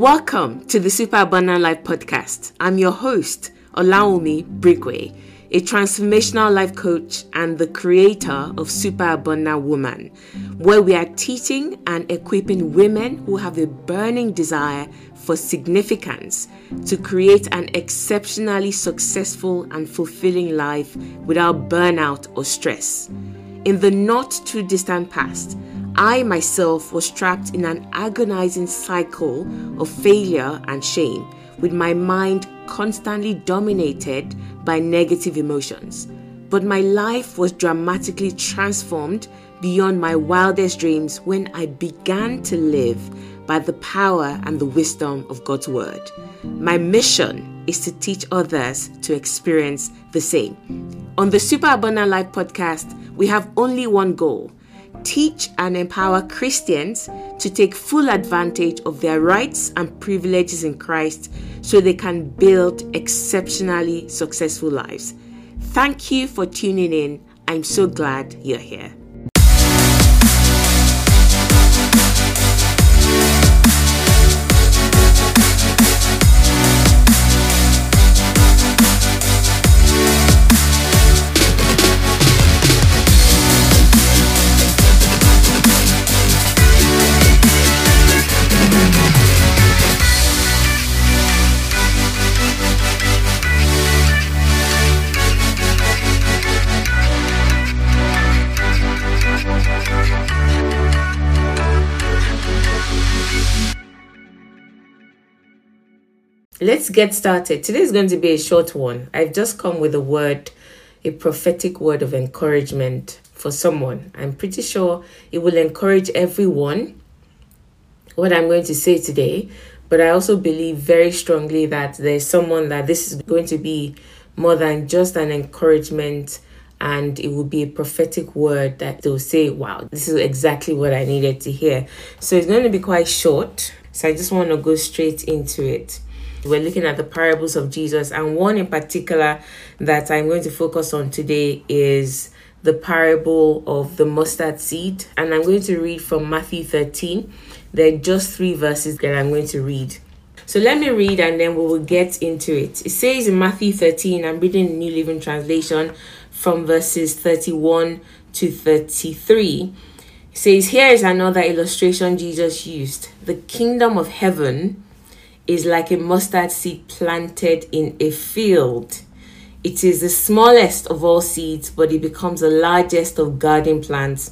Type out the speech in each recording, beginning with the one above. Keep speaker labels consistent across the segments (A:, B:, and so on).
A: Welcome to the Super Abundant Life podcast. I'm your host, Olawunmi Brigue, a transformational life coach and the creator of Super Abundant Woman, where we are teaching and equipping women who have a burning desire for significance to create an exceptionally successful and fulfilling life without burnout or stress. In the not too distant past, I myself was trapped in an agonizing cycle of failure and shame, with my mind constantly dominated by negative emotions. But my life was dramatically transformed beyond my wildest dreams when I began to live by the power and the wisdom of God's Word. My mission is to teach others to experience the same. On the Super Abundant Life podcast, we have only one goal teach and empower Christians to take full advantage of their rights and privileges in Christ so they can build exceptionally successful lives. Thank you for tuning in. I'm so glad you're here. Let's get started. Today is going to be a short one. I've just come with a word, a prophetic word of encouragement for someone. I'm pretty sure it will encourage everyone what I'm going to say today, but I also believe very strongly that there's someone that this is going to be more than just an encouragement and it will be a prophetic word that they'll say, Wow, this is exactly what I needed to hear. So it's going to be quite short. So I just want to go straight into it. We're looking at the parables of Jesus, and one in particular that I'm going to focus on today is the parable of the mustard seed. And I'm going to read from Matthew 13. There are just three verses that I'm going to read. So let me read and then we will get into it. It says in Matthew 13, I'm reading the New Living Translation from verses 31 to 33. It says, Here is another illustration Jesus used. The kingdom of heaven is like a mustard seed planted in a field. It is the smallest of all seeds, but it becomes the largest of garden plants.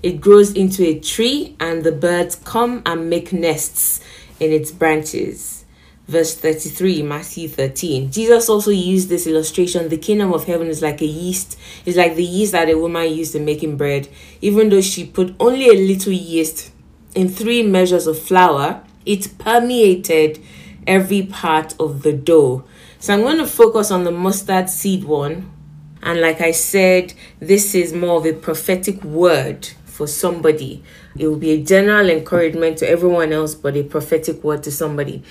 A: It grows into a tree, and the birds come and make nests in its branches. Verse 33, Matthew 13. Jesus also used this illustration. The kingdom of heaven is like a yeast, it's like the yeast that a woman used in making bread. Even though she put only a little yeast in three measures of flour, it permeated every part of the dough. So I'm going to focus on the mustard seed one. And like I said, this is more of a prophetic word for somebody. It will be a general encouragement to everyone else, but a prophetic word to somebody.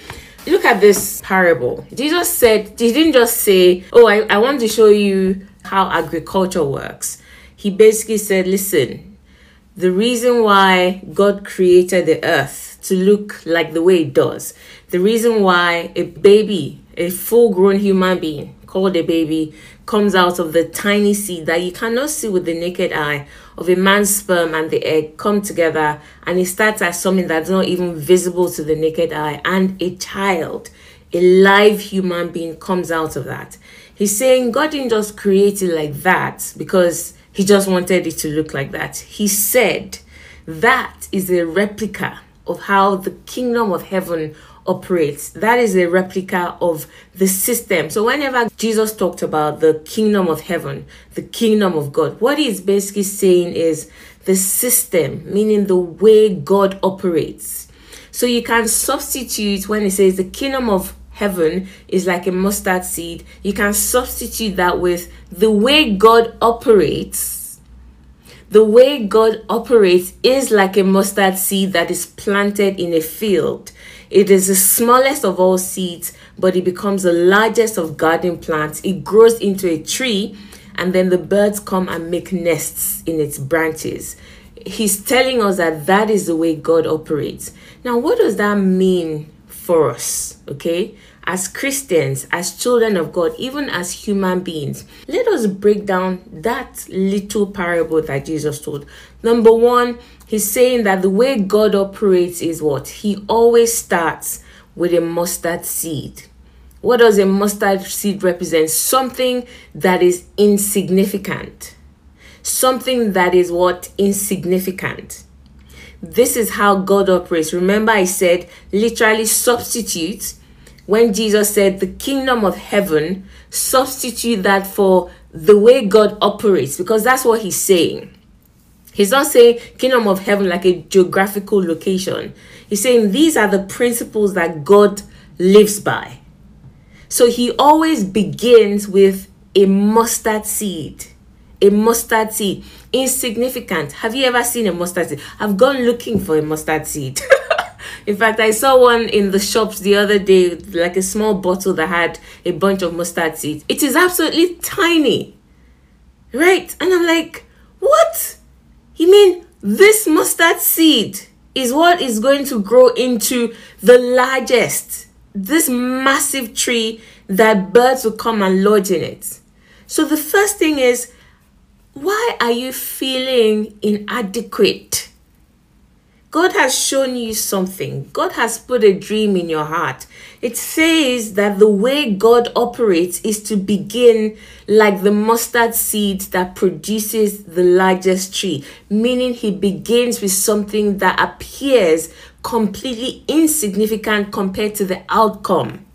A: Look at this parable. Jesus said, He didn't just say, Oh, I, I want to show you how agriculture works. He basically said, Listen, the reason why God created the earth to look like the way it does. The reason why a baby, a full grown human being called a baby, comes out of the tiny seed that you cannot see with the naked eye of a man's sperm and the egg come together and it starts as something that's not even visible to the naked eye and a child a live human being comes out of that. He's saying god didn't just create it like that because he just wanted it to look like that. He said that is a replica of how the kingdom of heaven operates. That is a replica of the system. So, whenever Jesus talked about the kingdom of heaven, the kingdom of God, what he's basically saying is the system, meaning the way God operates. So, you can substitute when it says the kingdom of heaven is like a mustard seed, you can substitute that with the way God operates the way God operates is like a mustard seed that is planted in a field. It is the smallest of all seeds, but it becomes the largest of garden plants. It grows into a tree, and then the birds come and make nests in its branches. He's telling us that that is the way God operates. Now, what does that mean for us, okay? As Christians, as children of God, even as human beings, let us break down that little parable that Jesus told. Number one, he's saying that the way God operates is what? He always starts with a mustard seed. What does a mustard seed represent? Something that is insignificant. Something that is what? Insignificant. This is how God operates. Remember, I said literally substitute. When Jesus said the kingdom of heaven, substitute that for the way God operates because that's what he's saying. He's not saying kingdom of heaven like a geographical location. He's saying these are the principles that God lives by. So he always begins with a mustard seed. A mustard seed. Insignificant. Have you ever seen a mustard seed? I've gone looking for a mustard seed. in fact, I saw one in the shops the other day, like a small bottle that had a bunch of mustard seeds. It is absolutely tiny. Right? And I'm like, what? You mean this mustard seed is what is going to grow into the largest this massive tree that birds will come and lodge in it. So the first thing is, why are you feeling inadequate? God has shown you something. God has put a dream in your heart. It says that the way God operates is to begin like the mustard seed that produces the largest tree, meaning He begins with something that appears completely insignificant compared to the outcome.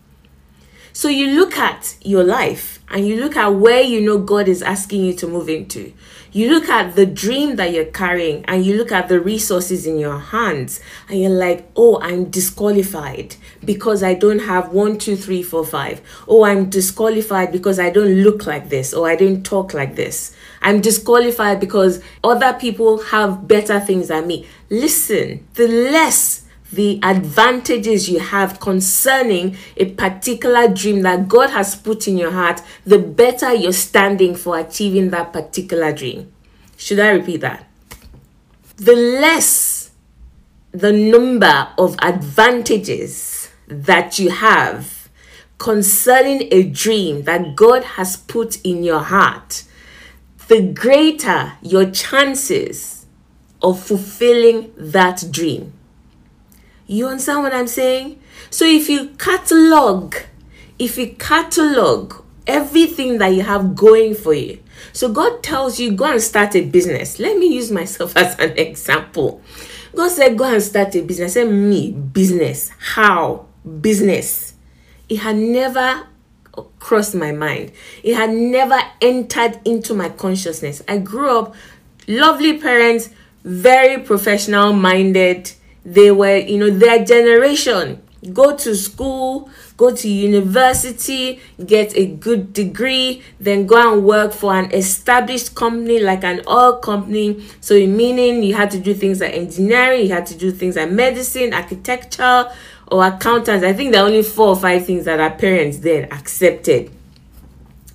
A: So you look at your life and you look at where you know God is asking you to move into. You look at the dream that you're carrying and you look at the resources in your hands and you're like, oh, I'm disqualified because I don't have one, two, three, four, five. Oh, I'm disqualified because I don't look like this or I don't talk like this. I'm disqualified because other people have better things than me. Listen, the less the advantages you have concerning a particular dream that God has put in your heart, the better you're standing for achieving that particular dream. Should I repeat that? The less the number of advantages that you have concerning a dream that God has put in your heart, the greater your chances of fulfilling that dream. You understand what I'm saying? So if you catalog, if you catalog everything that you have going for you, so God tells you, go and start a business. Let me use myself as an example. God said, go and start a business. I said, me, business. How? Business. It had never crossed my mind. It had never entered into my consciousness. I grew up, lovely parents, very professional minded they were you know their generation. Go to school go to university get a good degree then go and work for an established company like an oil company. So meaning you had to do things like engineering you had to do things like medicine architecture or accountants. I think there are only four or five things that our parents then accepted.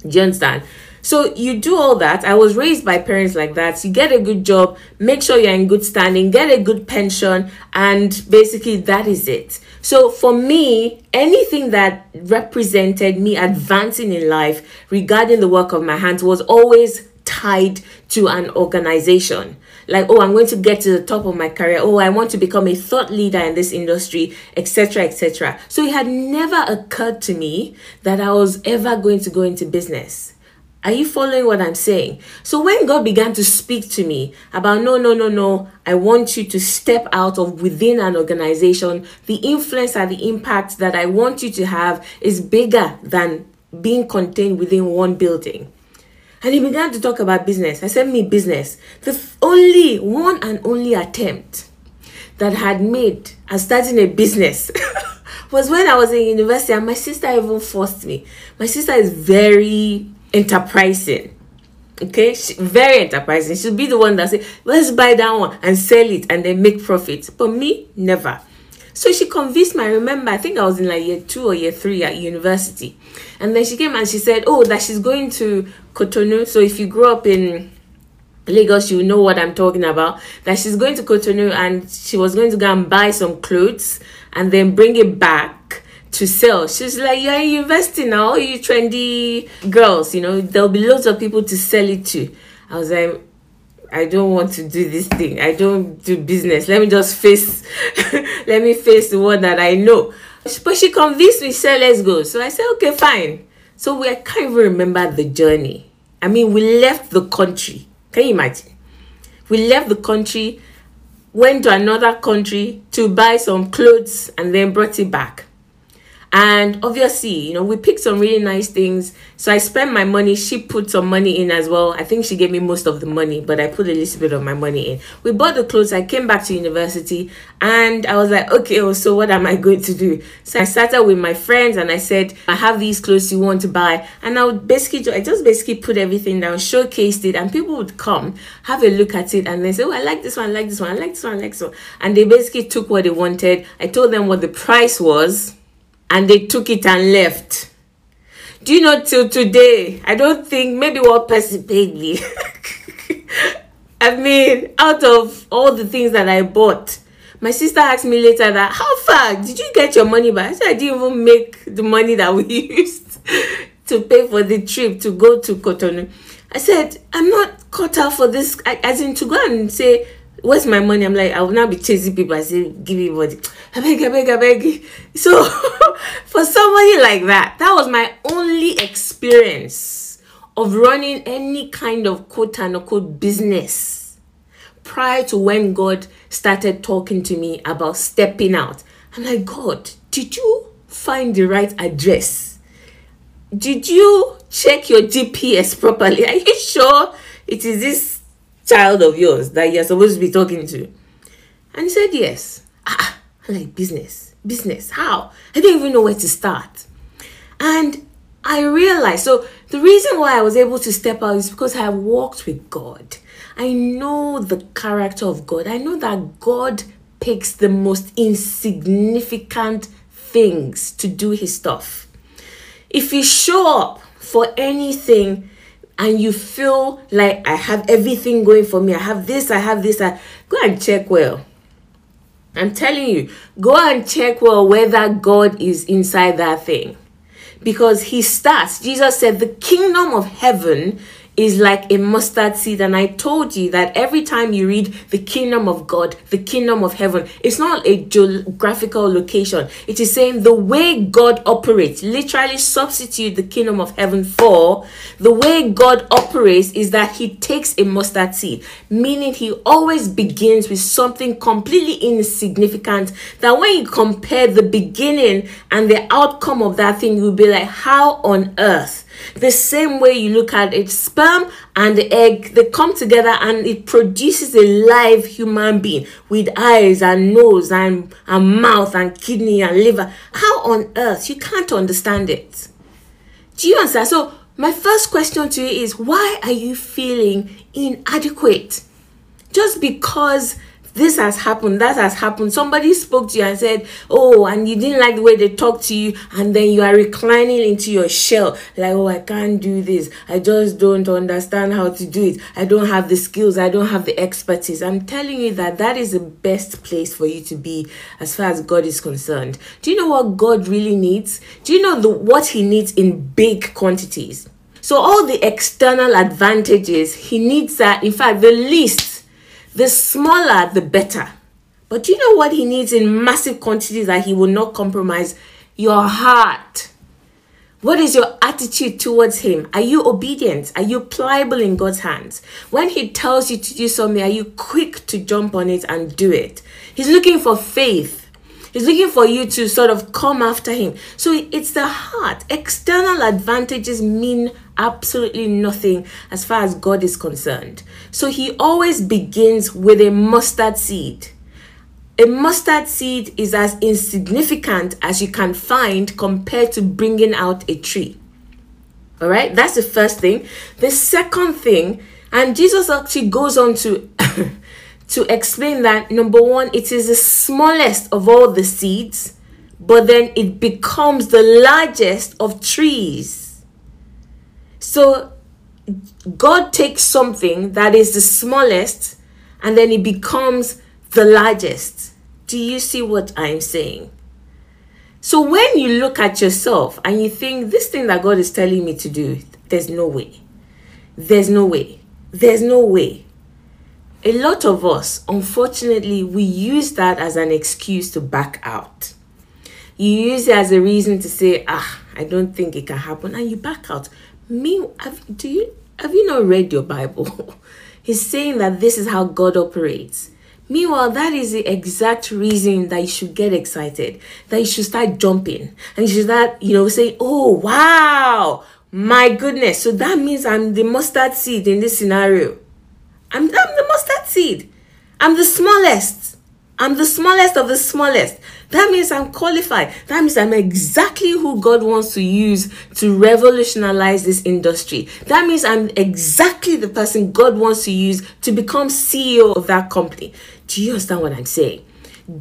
A: Do you understand so you do all that. I was raised by parents like that. You get a good job, make sure you're in good standing, get a good pension, and basically that is it. So for me, anything that represented me advancing in life regarding the work of my hands was always tied to an organization. Like, oh, I'm going to get to the top of my career. Oh, I want to become a thought leader in this industry, etc., etc. So it had never occurred to me that I was ever going to go into business. Are you following what I'm saying? So when God began to speak to me about no, no, no, no, I want you to step out of within an organization, the influence and the impact that I want you to have is bigger than being contained within one building. And he began to talk about business. I said, me business. The only one and only attempt that I had made at starting a business was when I was in university and my sister even forced me. My sister is very enterprising. Okay, she, very enterprising. She'll be the one that say, "Let's buy that one and sell it and then make profit." But me, never. So she convinced me. I remember, I think I was in like year two or year three at university, and then she came and she said, "Oh, that she's going to Cotonou." So if you grew up in Lagos, you know what I'm talking about. That she's going to Cotonou and she was going to go and buy some clothes and then bring it back to sell. She's like, Yeah, you investing now, you trendy girls, you know, there'll be loads of people to sell it to. I was like, I don't want to do this thing. I don't do business. Let me just face let me face the one that I know. But she convinced me, say, let's go. So I said, okay, fine. So we I can't even remember the journey. I mean, we left the country. Can you imagine? We left the country, went to another country to buy some clothes, and then brought it back. And obviously, you know, we picked some really nice things. So I spent my money. She put some money in as well. I think she gave me most of the money, but I put a little bit of my money in. We bought the clothes. I came back to university and I was like, okay, well, so what am I going to do? So I started with my friends and I said, I have these clothes you want to buy. And I would basically, I just basically put everything down, showcased it, and people would come, have a look at it, and then say, oh, I like this one, I like this one, I like this one, I like this one. And they basically took what they wanted. I told them what the price was and they took it and left. Do you know till today? I don't think maybe one person paid me. I mean, out of all the things that I bought, my sister asked me later that how far did you get your money back? I said I didn't even make the money that we used to pay for the trip to go to Cotonou. I said I'm not cut out for this. As in to go and say where's my money? I'm like, I will not be chasing people. I say, give me money. I beg, I beg, I beg. So for somebody like that, that was my only experience of running any kind of quote unquote business prior to when God started talking to me about stepping out. I'm like, God, did you find the right address? Did you check your GPS properly? Are you sure it is this child of yours that you're supposed to be talking to? And he said, Yes. Ah, I like business. Business. How? I didn't even know where to start. And I realized so the reason why I was able to step out is because I walked with God. I know the character of God. I know that God picks the most insignificant things to do his stuff. If you show up for anything and you feel like I have everything going for me, I have this, I have this, I go and check well. I'm telling you, go and check well whether God is inside that thing. Because he starts, Jesus said, the kingdom of heaven is like a mustard seed. And I told you that every time you read the kingdom of God, the kingdom of heaven, it's not a geographical location. It is saying the way God operates, literally substitute the kingdom of heaven for the way God operates is that he takes a mustard seed, meaning he always begins with something completely insignificant. That when you compare the beginning and the outcome of that thing, you'll be like, how on earth? The same way you look at it, sperm and egg, they come together and it produces a live human being with eyes and nose and, and mouth and kidney and liver. How on earth? You can't understand it. Do you understand? So, my first question to you is why are you feeling inadequate? Just because this has happened, that has happened. Somebody spoke to you and said, Oh, and you didn't like the way they talked to you, and then you are reclining into your shell, like, Oh, I can't do this. I just don't understand how to do it. I don't have the skills, I don't have the expertise. I'm telling you that that is the best place for you to be as far as God is concerned. Do you know what God really needs? Do you know the, what He needs in big quantities? So, all the external advantages, He needs that. In fact, the least the smaller, the better. But you know what he needs in massive quantities that he will not compromise? Your heart. What is your attitude towards him? Are you obedient? Are you pliable in God's hands? When he tells you to do something, are you quick to jump on it and do it? He's looking for faith. He's looking for you to sort of come after him. So it's the heart. External advantages mean absolutely nothing as far as God is concerned. So he always begins with a mustard seed. A mustard seed is as insignificant as you can find compared to bringing out a tree. All right, that's the first thing. The second thing, and Jesus actually goes on to to explain that number one, it is the smallest of all the seeds, but then it becomes the largest of trees. So God takes something that is the smallest and then it becomes the largest. Do you see what I'm saying? So when you look at yourself and you think this thing that God is telling me to do, there's no way. There's no way. There's no way. A lot of us, unfortunately, we use that as an excuse to back out. You use it as a reason to say, ah, I don't think it can happen, and you back out. Me, have, do you have you not read your Bible? He's saying that this is how God operates. Meanwhile, that is the exact reason that you should get excited, that you should start jumping, and you should start, you know, saying, "Oh, wow, my goodness!" So that means I'm the mustard seed in this scenario. I'm, I'm the mustard seed. I'm the smallest. I'm the smallest of the smallest. That means I'm qualified. That means I'm exactly who God wants to use to revolutionize this industry. That means I'm exactly the person God wants to use to become CEO of that company. Do you understand what I'm saying?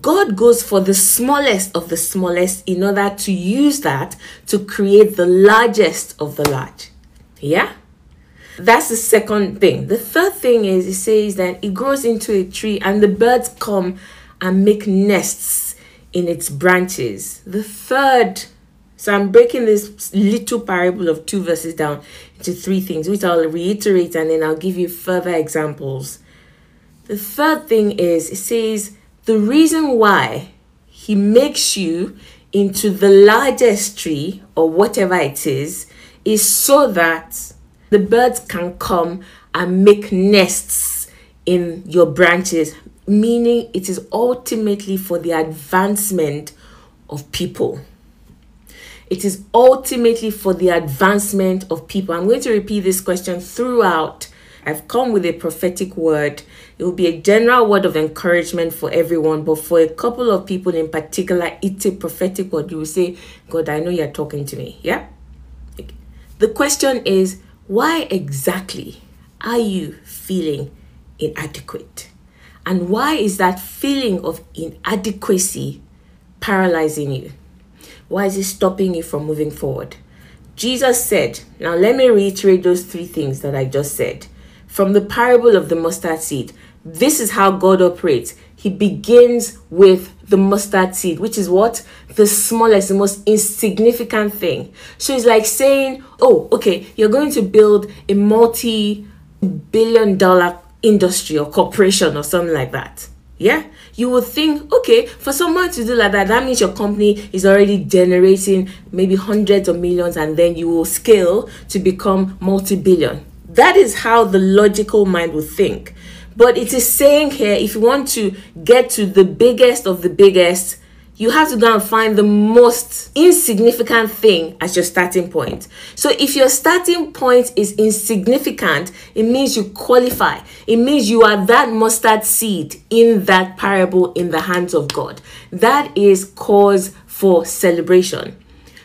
A: God goes for the smallest of the smallest in order to use that to create the largest of the large. Yeah? That's the second thing. The third thing is it says that it grows into a tree and the birds come and make nests in its branches. The third, so I'm breaking this little parable of two verses down into three things, which I'll reiterate and then I'll give you further examples. The third thing is it says the reason why he makes you into the largest tree or whatever it is is so that the birds can come and make nests in your branches, meaning it is ultimately for the advancement of people. It is ultimately for the advancement of people. I'm going to repeat this question throughout. I've come with a prophetic word. It will be a general word of encouragement for everyone, but for a couple of people in particular, it's a prophetic word. You will say, God, I know you're talking to me. Yeah? The question is, why exactly are you feeling inadequate? And why is that feeling of inadequacy paralyzing you? Why is it stopping you from moving forward? Jesus said, now let me reiterate those three things that I just said. From the parable of the mustard seed, this is how God operates. He begins with the mustard seed, which is what? The smallest, the most insignificant thing. So it's like saying, oh, okay, you're going to build a multi billion dollar industry or corporation or something like that. Yeah, you would think, okay, for someone to do like that, that means your company is already generating maybe hundreds of millions and then you will scale to become multi billion. That is how the logical mind would think. But it is saying here if you want to get to the biggest of the biggest, you have to go and find the most insignificant thing as your starting point. So if your starting point is insignificant, it means you qualify. It means you are that mustard seed in that parable in the hands of God. That is cause for celebration.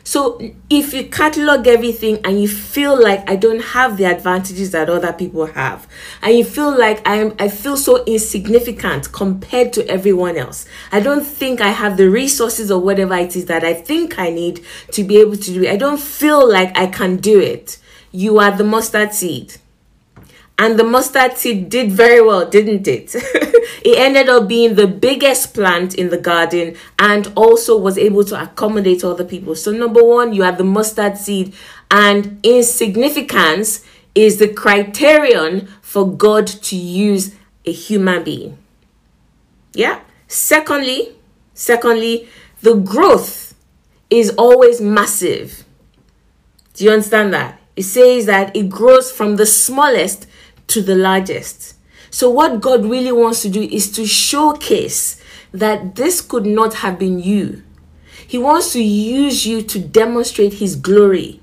A: So if you catalog everything and you feel like I don't have the advantages that other people have, and you feel like I am I feel so insignificant compared to everyone else. I don't think I have the resources or whatever it is that I think I need to be able to do it. I don't feel like I can do it. You are the mustard seed. And the mustard seed did very well, didn't it? it ended up being the biggest plant in the garden and also was able to accommodate other people. So, number one, you have the mustard seed, and insignificance is the criterion for God to use a human being. Yeah. Secondly, secondly, the growth is always massive. Do you understand that? It says that it grows from the smallest to the largest. So, what God really wants to do is to showcase that this could not have been you. He wants to use you to demonstrate His glory.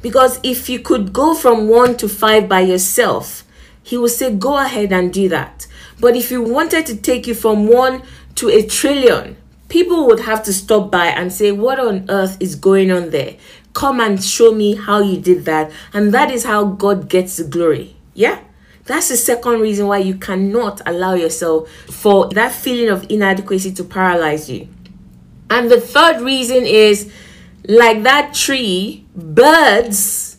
A: Because if you could go from one to five by yourself, He will say, Go ahead and do that. But if you wanted to take you from one to a trillion, people would have to stop by and say, What on earth is going on there? Come and show me how you did that. And that is how God gets the glory. Yeah? That's the second reason why you cannot allow yourself for that feeling of inadequacy to paralyze you. And the third reason is like that tree, birds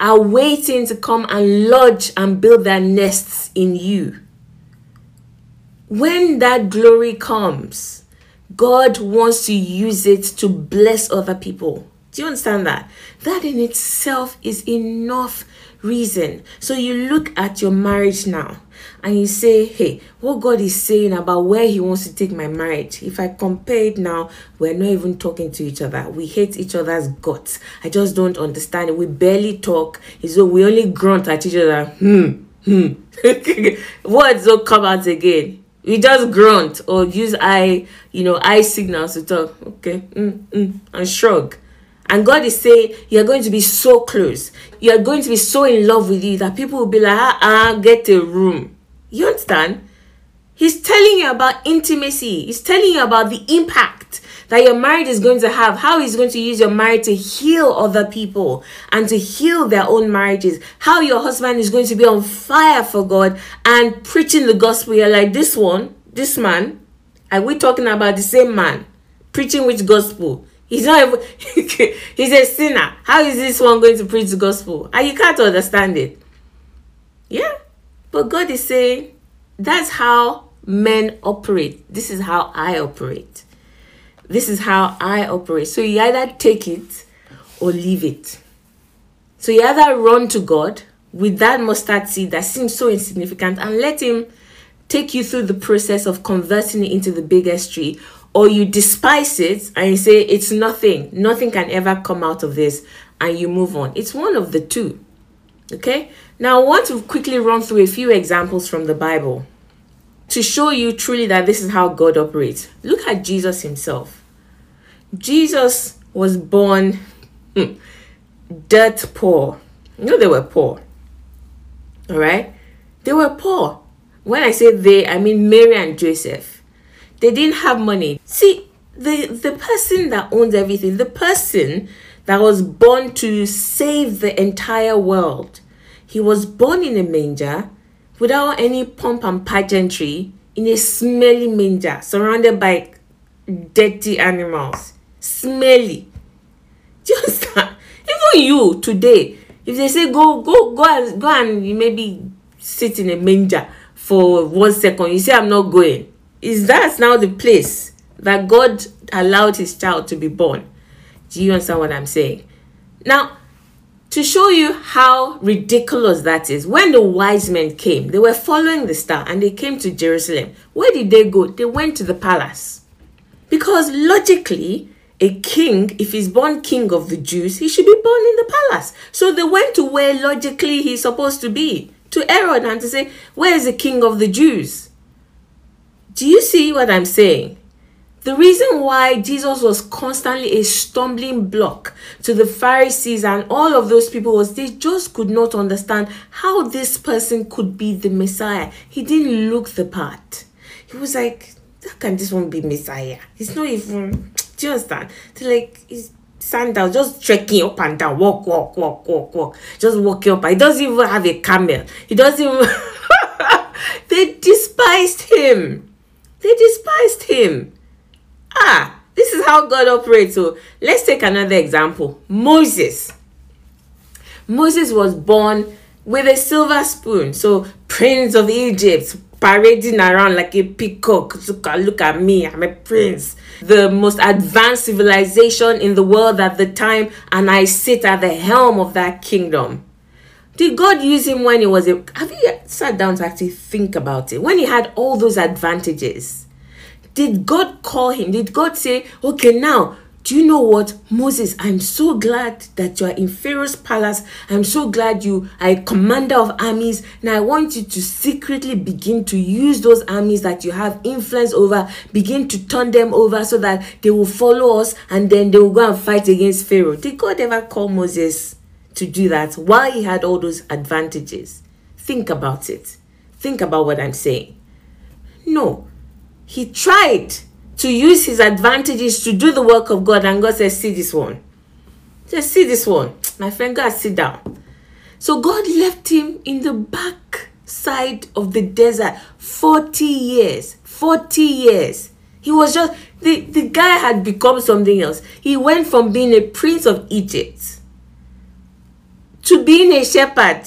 A: are waiting to come and lodge and build their nests in you. When that glory comes, God wants to use it to bless other people. Do you understand that? That in itself is enough reason. So you look at your marriage now and you say, hey, what God is saying about where He wants to take my marriage. If I compare it now, we're not even talking to each other. We hate each other's guts. I just don't understand it. We barely talk. So we only grunt at each other. Hmm, hmm. Words don't come out again. We just grunt or use eye, you know, eye signals to talk. Okay, mm, mm, and shrug. And God is saying, You're going to be so close. You're going to be so in love with you that people will be like, Ah, ah get a room. You understand? He's telling you about intimacy. He's telling you about the impact that your marriage is going to have, how he's going to use your marriage to heal other people and to heal their own marriages, how your husband is going to be on fire for God and preaching the gospel. You're like, this one, this man, are we talking about the same man? Preaching which gospel? He's not even, he's a sinner. How is this one going to preach the gospel? And you can't understand it. Yeah. But God is saying, that's how men operate. This is how I operate. This is how I operate. So you either take it or leave it. So you either run to God with that mustard seed that seems so insignificant and let Him take you through the process of converting it into the biggest tree, or you despise it and you say it's nothing, nothing can ever come out of this, and you move on. It's one of the two. Okay, now I want to quickly run through a few examples from the Bible to show you truly that this is how God operates. Look at Jesus himself. Jesus was born hmm, dirt poor. You know, they were poor. All right? They were poor. When I say they, I mean Mary and Joseph. They didn't have money. See, the, the person that owns everything, the person that was born to save the entire world, he was born in a manger without any pomp and pageantry in a smelly manger surrounded by dirty animals. Smelly. Just. Even you today, if they say go, go, go and go and maybe sit in a manger for one second, you say I'm not going. Is that now the place that God allowed his child to be born? Do you understand what I'm saying? Now, to show you how ridiculous that is, when the wise men came, they were following the star and they came to Jerusalem. Where did they go? They went to the palace. Because logically, a king, if he's born king of the Jews, he should be born in the palace. So they went to where logically he's supposed to be, to Herod, and to say, Where is the king of the Jews? Do you see what I'm saying? The reason why Jesus was constantly a stumbling block to the Pharisees and all of those people was they just could not understand how this person could be the Messiah. He didn't look the part. He was like, how can this one be Messiah? He's not even, do you understand? They're like, he's sandals, just trekking up and down, walk, walk, walk, walk, walk, just walking up. He doesn't even have a camel. He doesn't even, they despised him. They despised him. Ah, this is how God operates. So let's take another example Moses. Moses was born with a silver spoon. So, Prince of Egypt, parading around like a peacock. Look, look at me, I'm a prince. The most advanced civilization in the world at the time, and I sit at the helm of that kingdom. Did God use him when he was a. Have you sat down to actually think about it? When he had all those advantages? Did God call him? Did God say, okay, now, do you know what? Moses, I'm so glad that you are in Pharaoh's palace. I'm so glad you are a commander of armies. Now I want you to secretly begin to use those armies that you have influence over, begin to turn them over so that they will follow us and then they will go and fight against Pharaoh. Did God ever call Moses to do that while he had all those advantages? Think about it. Think about what I'm saying. No, he tried to use his advantages to do the work of God, and God says, See this one. Just see this one. My friend, God, sit down. So God left him in the back side of the desert 40 years. 40 years. He was just the, the guy had become something else. He went from being a prince of Egypt to being a shepherd,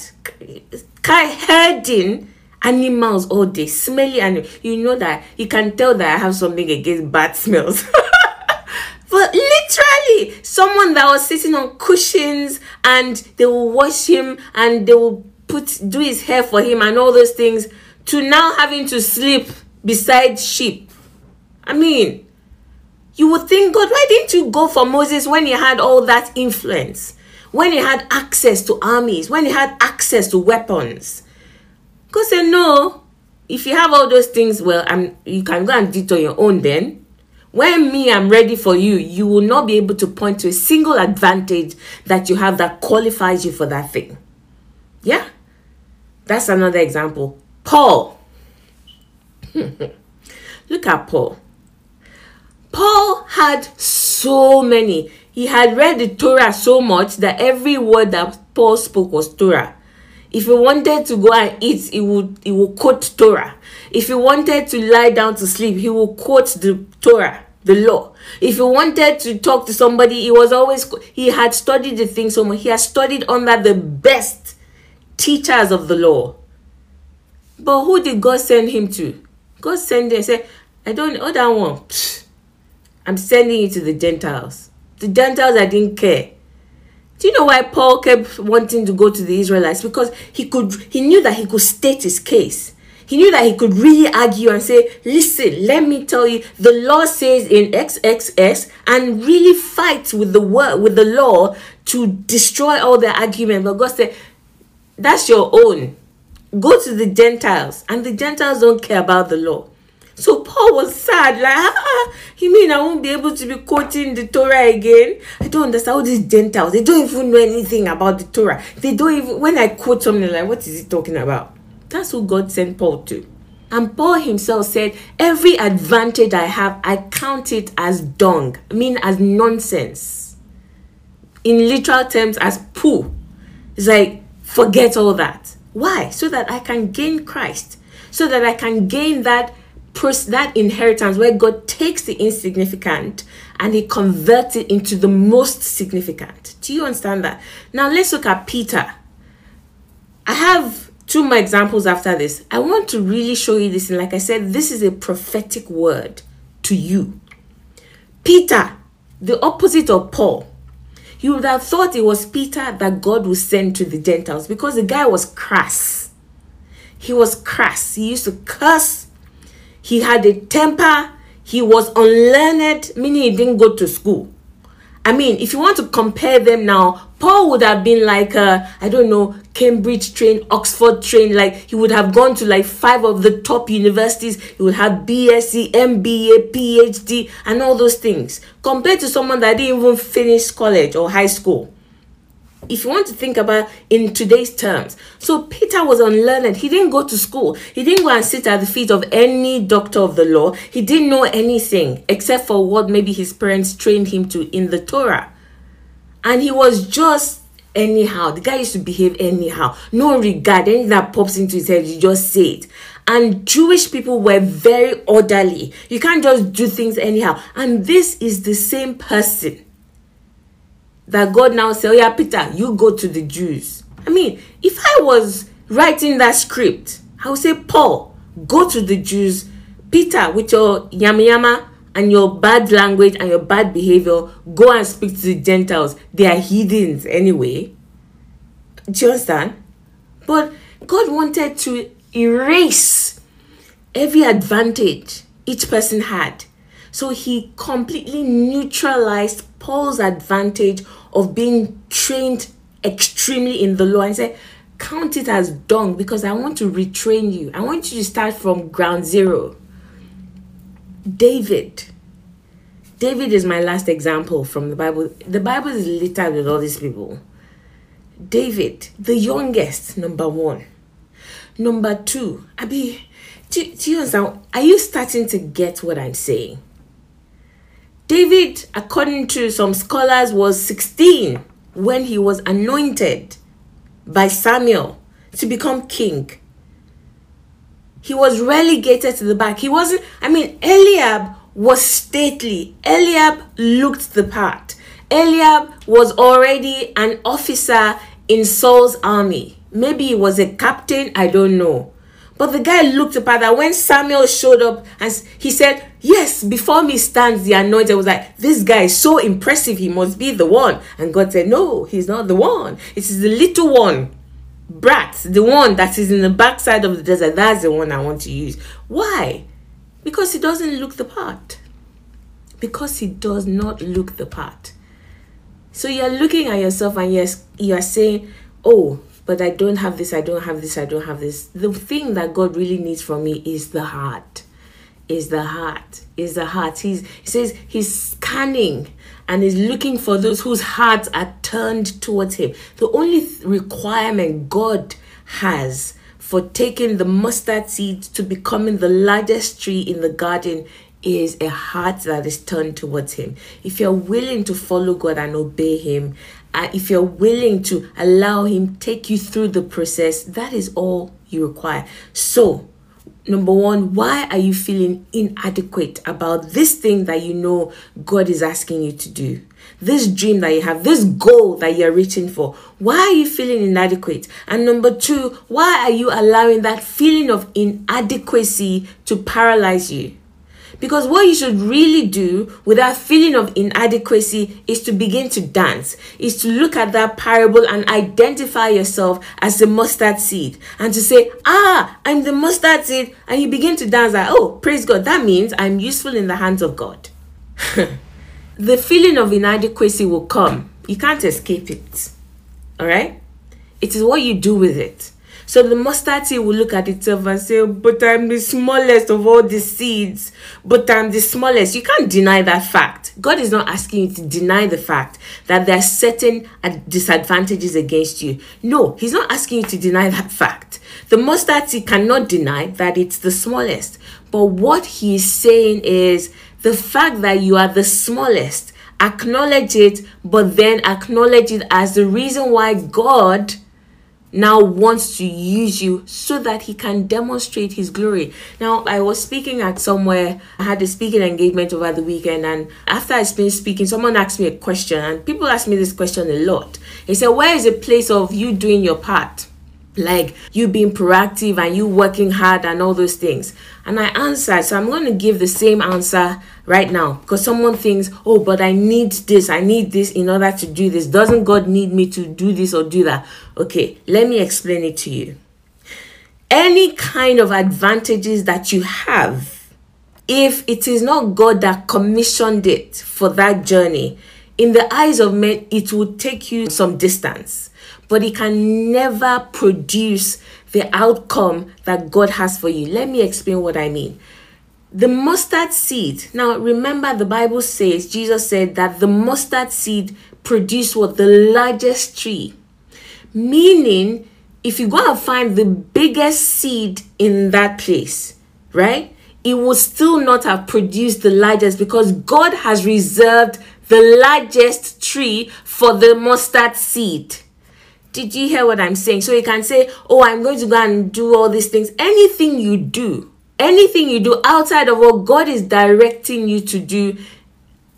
A: herding animals all day, smelly and you know that you can tell that I have something against bad smells. but literally, someone that was sitting on cushions and they will wash him and they will put do his hair for him and all those things to now having to sleep beside sheep. I mean, you would think, God, why didn't you go for Moses when he had all that influence? When he had access to armies, when he had access to weapons? God said, No, if you have all those things, well, I'm, you can go and do it on your own then. When me, I'm ready for you, you will not be able to point to a single advantage that you have that qualifies you for that thing. Yeah? That's another example. Paul. Look at Paul. Paul had so many. He had read the Torah so much that every word that Paul spoke was Torah. If he wanted to go and eat, he would he would quote Torah. If he wanted to lie down to sleep, he would quote the Torah, the law. If he wanted to talk to somebody, he was always he had studied the thing so much. He had studied under the best teachers of the law. But who did God send him to? God sent him and said, I don't know that one. I'm sending you to the Gentiles. The Gentiles, I didn't care. Do you know why Paul kept wanting to go to the Israelites? Because he could he knew that he could state his case. He knew that he could really argue and say, listen, let me tell you, the law says in XXX, and really fight with the word with the law to destroy all the argument. But God said, That's your own. Go to the Gentiles, and the Gentiles don't care about the law. So Paul was sad, like, ah, you mean I won't be able to be quoting the Torah again? I don't understand all these Gentiles. They don't even know anything about the Torah. They don't even, when I quote something like, what is he talking about? That's who God sent Paul to. And Paul himself said, Every advantage I have, I count it as dung, I mean as nonsense. In literal terms, as poo. It's like, forget all that. Why? So that I can gain Christ. So that I can gain that that inheritance where God takes the insignificant and he converts it into the most significant. Do you understand that? Now let's look at Peter. I have two more examples after this. I want to really show you this. And like I said, this is a prophetic word to you. Peter, the opposite of Paul. You would have thought it was Peter that God would send to the Gentiles because the guy was crass. He was crass. He used to curse he had a temper. He was unlearned, meaning he didn't go to school. I mean, if you want to compare them now, Paul would have been like, uh, I don't know, Cambridge trained, Oxford trained. Like he would have gone to like five of the top universities. He would have BSc, MBA, PhD, and all those things. Compared to someone that didn't even finish college or high school if you want to think about in today's terms. So peter was unlearned. He didn't go to school. He didn't go and sit at the feet of any doctor of the law. He didn't know anything except for what maybe his parents trained him to in the torah. And he was just anyhow. The guy used to behave anyhow. No regard. Anything that pops into his head you just say it. And jewish people were very orderly. You can't just do things anyhow. And this is the same person that God now say, Oh, yeah, Peter, you go to the Jews. I mean, if I was writing that script, I would say, Paul, go to the Jews. Peter, with your yama yama and your bad language and your bad behavior, go and speak to the Gentiles. They are heathens anyway. Do you understand? But God wanted to erase every advantage each person had. So he completely neutralized Paul's advantage of being trained extremely in the law and said, count it as dung because I want to retrain you. I want you to start from ground zero. David. David is my last example from the Bible. The Bible is littered with all these people. David, the youngest, number one. Number two, Abi, do, do you understand? Are you starting to get what I'm saying? David, according to some scholars, was 16 when he was anointed by Samuel to become king. He was relegated to the back. He wasn't, I mean, Eliab was stately. Eliab looked the part. Eliab was already an officer in Saul's army. Maybe he was a captain, I don't know. But the guy looked up at that when Samuel showed up and he said, Yes, before me stands the anointed. I was like, This guy is so impressive. He must be the one. And God said, No, he's not the one. It is the little one, brat, the one that is in the backside of the desert. That's the one I want to use. Why? Because he doesn't look the part. Because he does not look the part. So you're looking at yourself and yes, you're saying, Oh, but I don't have this, I don't have this, I don't have this. The thing that God really needs from me is the heart. Is the heart. Is the heart. He's he says he's scanning and is looking for those whose hearts are turned towards him. The only requirement God has for taking the mustard seed to becoming the largest tree in the garden is a heart that is turned towards him. If you're willing to follow God and obey him uh, if you're willing to allow him take you through the process that is all you require so number one why are you feeling inadequate about this thing that you know god is asking you to do? This dream that you have this goal that you're reaching for why are you feeling inadequate? And number two why are you allowing that feeling of inadequacy to paralyze you because what you should really do with that feeling of inadequacy is to begin to dance, is to look at that parable and identify yourself as the mustard seed and to say, Ah, I'm the mustard seed. And you begin to dance like, Oh, praise God. That means I'm useful in the hands of God. the feeling of inadequacy will come. You can't escape it. All right? It is what you do with it. So the mustard seed will look at itself and say, But I'm the smallest of all the seeds. But I'm the smallest. You can't deny that fact. God is not asking you to deny the fact that there are certain disadvantages against you. No, He's not asking you to deny that fact. The mustard seed cannot deny that it's the smallest. But what He is saying is the fact that you are the smallest, acknowledge it, but then acknowledge it as the reason why God now wants to use you so that he can demonstrate his glory. Now, I was speaking at somewhere, I had a speaking engagement over the weekend, and after I finished speaking, someone asked me a question, and people ask me this question a lot. They said, Where is the place of you doing your part? Like you being proactive and you working hard and all those things. And i answered so i'm going to give the same answer right now. Because someone thinks oh but i need this i need this in order to do this. Doesn't god need me to do this or do that? Okay let me explain it to you. Any kind of advantages that you have if it is not god that commissioned it for that journey in the eyes of men it will take you some distance but it can never produce the outcome that God has for you. Let me explain what I mean. The mustard seed. Now, remember, the Bible says, Jesus said that the mustard seed produced what? The largest tree. Meaning, if you go and find the biggest seed in that place, right? It will still not have produced the largest because God has reserved the largest tree for the mustard seed. Did you hear what I'm saying? So you can say, Oh, I'm going to go and do all these things. Anything you do, anything you do outside of what God is directing you to do,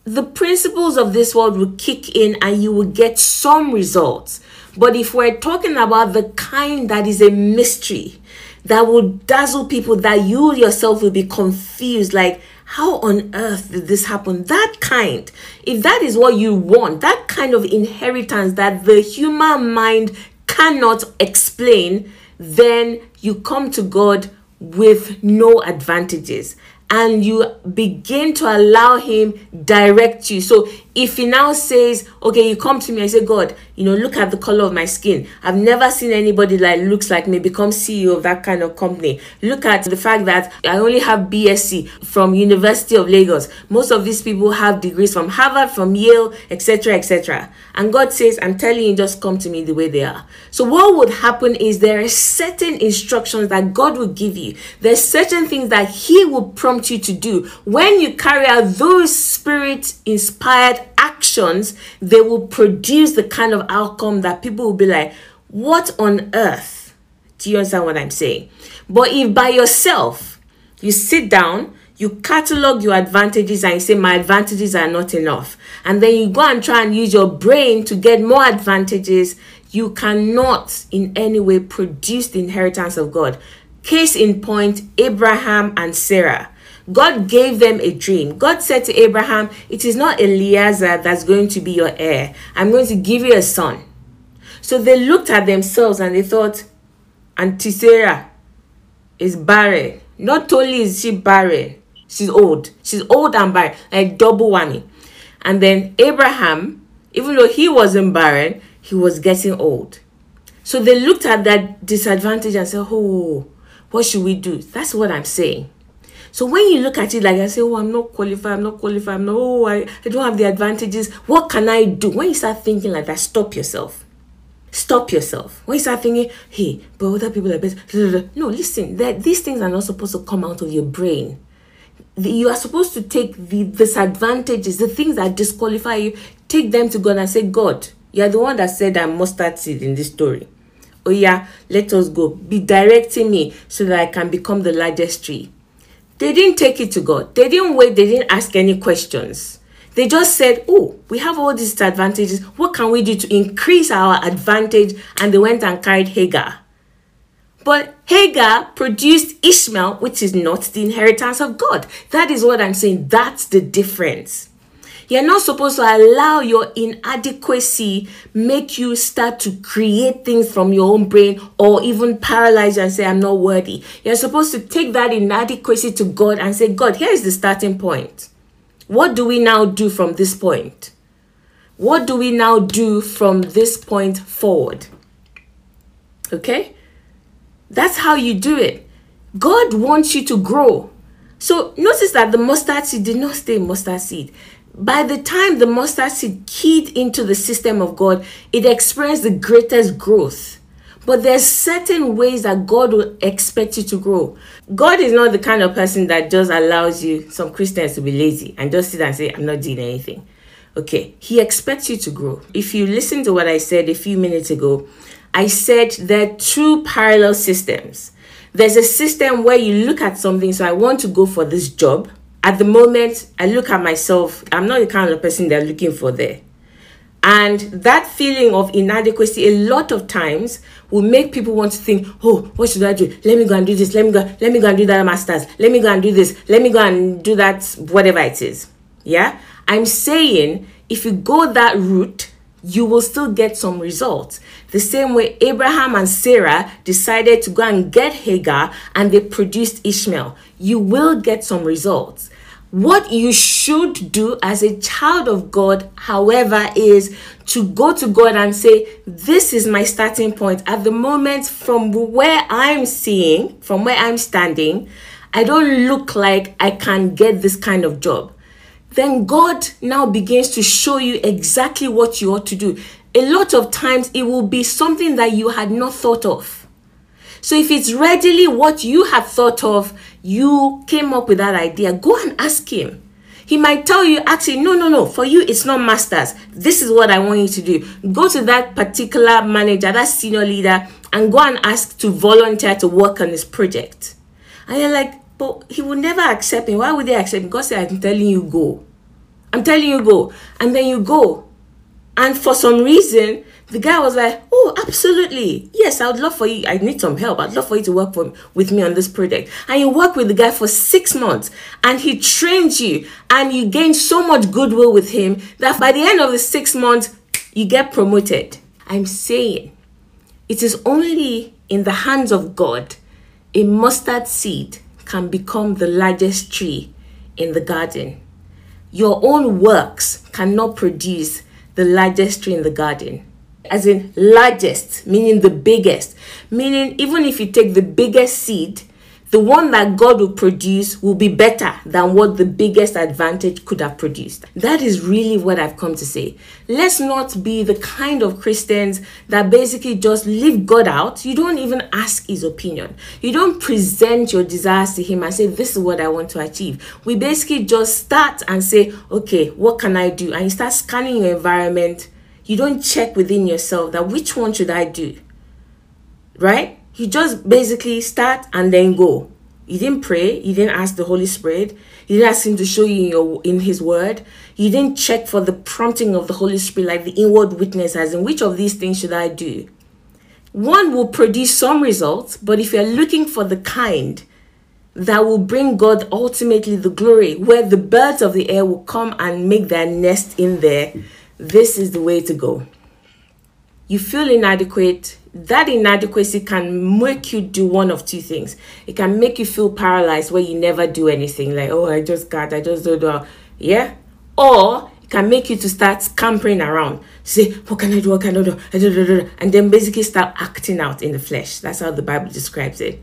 A: the principles of this world will kick in and you will get some results. But if we're talking about the kind that is a mystery, that will dazzle people, that you yourself will be confused, like, how on earth did this happen? That kind, if that is what you want, that kind of inheritance that the human mind cannot explain, then you come to God with no advantages and you begin to allow him direct you. So if he now says okay you come to me and say god you know look at the color of my skin. I've never seen anybody that looks like me become ceo of that kind of company. Look at the fact that i only have bsc from university of lagos. Most of these people have degrees from harvard from yale etc etc and god says i'm telling you just come to me the way they are. So what would happen is there are certain instructions that god will give you. There's certain things that he will prompt you to do when you carry out those spirit inspired actions, they will produce the kind of outcome that people will be like, What on earth? Do you understand what I'm saying? But if by yourself you sit down, you catalog your advantages and you say, My advantages are not enough, and then you go and try and use your brain to get more advantages, you cannot in any way produce the inheritance of God. Case in point, Abraham and Sarah. God gave them a dream. God said to Abraham, It is not Eliezer that's going to be your heir. I'm going to give you a son. So they looked at themselves and they thought, Auntie Sarah is barren. Not only is she barren, she's old. She's old and barren, like double whammy. And then Abraham, even though he wasn't barren, he was getting old. So they looked at that disadvantage and said, Oh, what should we do? That's what I'm saying. So when you look at it like I say, oh, I'm not qualified, I'm not qualified, I'm not, oh, I, I don't have the advantages. What can I do? When you start thinking like that, stop yourself. Stop yourself. When you start thinking, hey, but other people are better. No, listen, that these things are not supposed to come out of your brain. The, you are supposed to take the disadvantages, the things that disqualify you, take them to God and say, God, you're the one that said I'm mustard seed in this story. Oh yeah, let us go. Be directing me so that I can become the largest tree. They didn't take it to God. They didn't wait. They didn't ask any questions. They just said, Oh, we have all these advantages. What can we do to increase our advantage? And they went and carried Hagar. But Hagar produced Ishmael, which is not the inheritance of God. That is what I'm saying. That's the difference. You're not supposed to allow your inadequacy make you start to create things from your own brain or even paralyze and say, I'm not worthy. You're supposed to take that inadequacy to God and say, God, here is the starting point. What do we now do from this point? What do we now do from this point forward? Okay? That's how you do it. God wants you to grow. So notice that the mustard seed did not stay mustard seed by the time the mustard seed keyed into the system of God, it experienced the greatest growth. But there's certain ways that God will expect you to grow. God is not the kind of person that just allows you, some Christians, to be lazy and just sit and say, I'm not doing anything. Okay, He expects you to grow. If you listen to what I said a few minutes ago, I said there are two parallel systems. There's a system where you look at something, so I want to go for this job at the moment, I look at myself, I'm not the kind of person they're looking for there. And that feeling of inadequacy, a lot of times, will make people want to think, oh, what should I do? Let me go and do this. Let me go, let me go and do that master's. Let me go and do this. Let me go and do that, whatever it is. Yeah? I'm saying if you go that route, you will still get some results. The same way Abraham and Sarah decided to go and get Hagar and they produced Ishmael. You will get some results. What you should do as a child of God, however, is to go to God and say, This is my starting point. At the moment, from where I'm seeing, from where I'm standing, I don't look like I can get this kind of job. Then God now begins to show you exactly what you ought to do. A lot of times, it will be something that you had not thought of so if it's readily what you have thought of, you came up with that idea, go and ask him. He might tell you, actually, no, no, no, for you, it's not masters. This is what I want you to do. Go to that particular manager, that senior leader, and go and ask to volunteer to work on this project. And you're like, but he will never accept me. Why would they accept me? Because I'm telling you, go. I'm telling you, go. And then you go. And for some reason, the guy was like, "Oh, absolutely, yes, I would love for you. I need some help. I'd love for you to work for, with me on this project." And you work with the guy for six months, and he trains you, and you gain so much goodwill with him that by the end of the six months, you get promoted. I'm saying, it is only in the hands of God a mustard seed can become the largest tree in the garden. Your own works cannot produce the largest tree in the garden as in largest, meaning the biggest. Meaning, even if you take the biggest seed, the one that God will produce will be better than what the biggest advantage could have produced. That is really what I've come to say. Let's not be the kind of Christians that basically just leave God out. You don't even ask his opinion. You don't present your desires to him and say, This is what I want to achieve. We basically just start and say, Okay, what can I do? And you start scanning your environment you don't check within yourself that which one should I do? Right? You just basically start and then go. You didn't pray, you didn't ask the Holy Spirit, you didn't ask him to show you in your in his word, you didn't check for the prompting of the Holy Spirit, like the inward witness, as in which of these things should I do? one will produce some results, but if you're looking for the kind that will bring God ultimately the glory, where the birds of the air will come and make their nest in there, this is the way to go. You feel inadequate, that inadequacy can make you do one of two things. It can make you feel paralyzed where you never do anything, like, oh, I just got, I just do, do. Yeah? Or it can make you to start scampering around. Say, what can I do? What can I do? And then basically start acting out in the flesh. That's how the Bible describes it.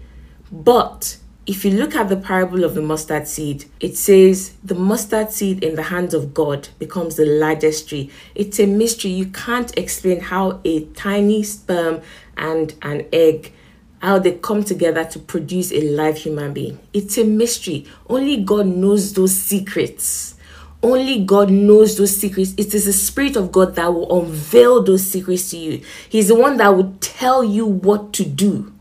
A: But if you look at the parable of the mustard seed, it says the mustard seed in the hands of God becomes the largest tree. It's a mystery. You can't explain how a tiny sperm and an egg how they come together to produce a live human being. It's a mystery. Only God knows those secrets. Only God knows those secrets. It is the Spirit of God that will unveil those secrets to you. He's the one that will tell you what to do.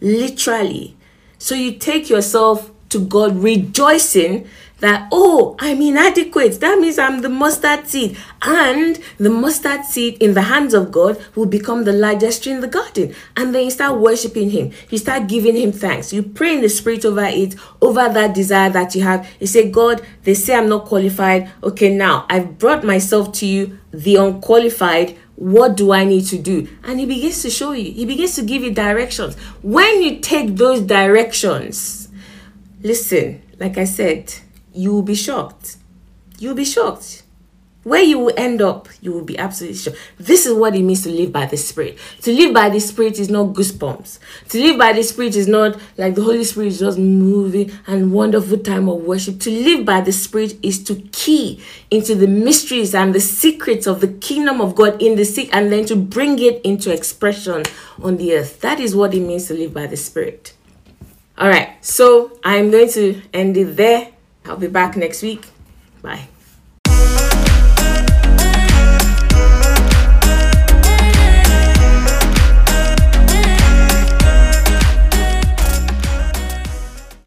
A: Literally. So you take yourself to God rejoicing that, oh, I'm inadequate. That means I'm the mustard seed. And the mustard seed in the hands of God will become the largest tree in the garden. And then you start worshiping Him. You start giving Him thanks. You pray in the Spirit over it, over that desire that you have. You say, God, they say I'm not qualified. Okay, now I've brought myself to you, the unqualified what do I need to do? And he begins to show you, he begins to give you directions. When you take those directions, listen, like I said, you will be shocked. You'll be shocked. Where you will end up, you will be absolutely sure. This is what it means to live by the Spirit. To live by the Spirit is not goosebumps. To live by the Spirit is not like the Holy Spirit is just moving and wonderful time of worship. To live by the Spirit is to key into the mysteries and the secrets of the kingdom of God in the sick and then to bring it into expression on the earth. That is what it means to live by the Spirit. All right, so I'm going to end it there. I'll be back next week. Bye.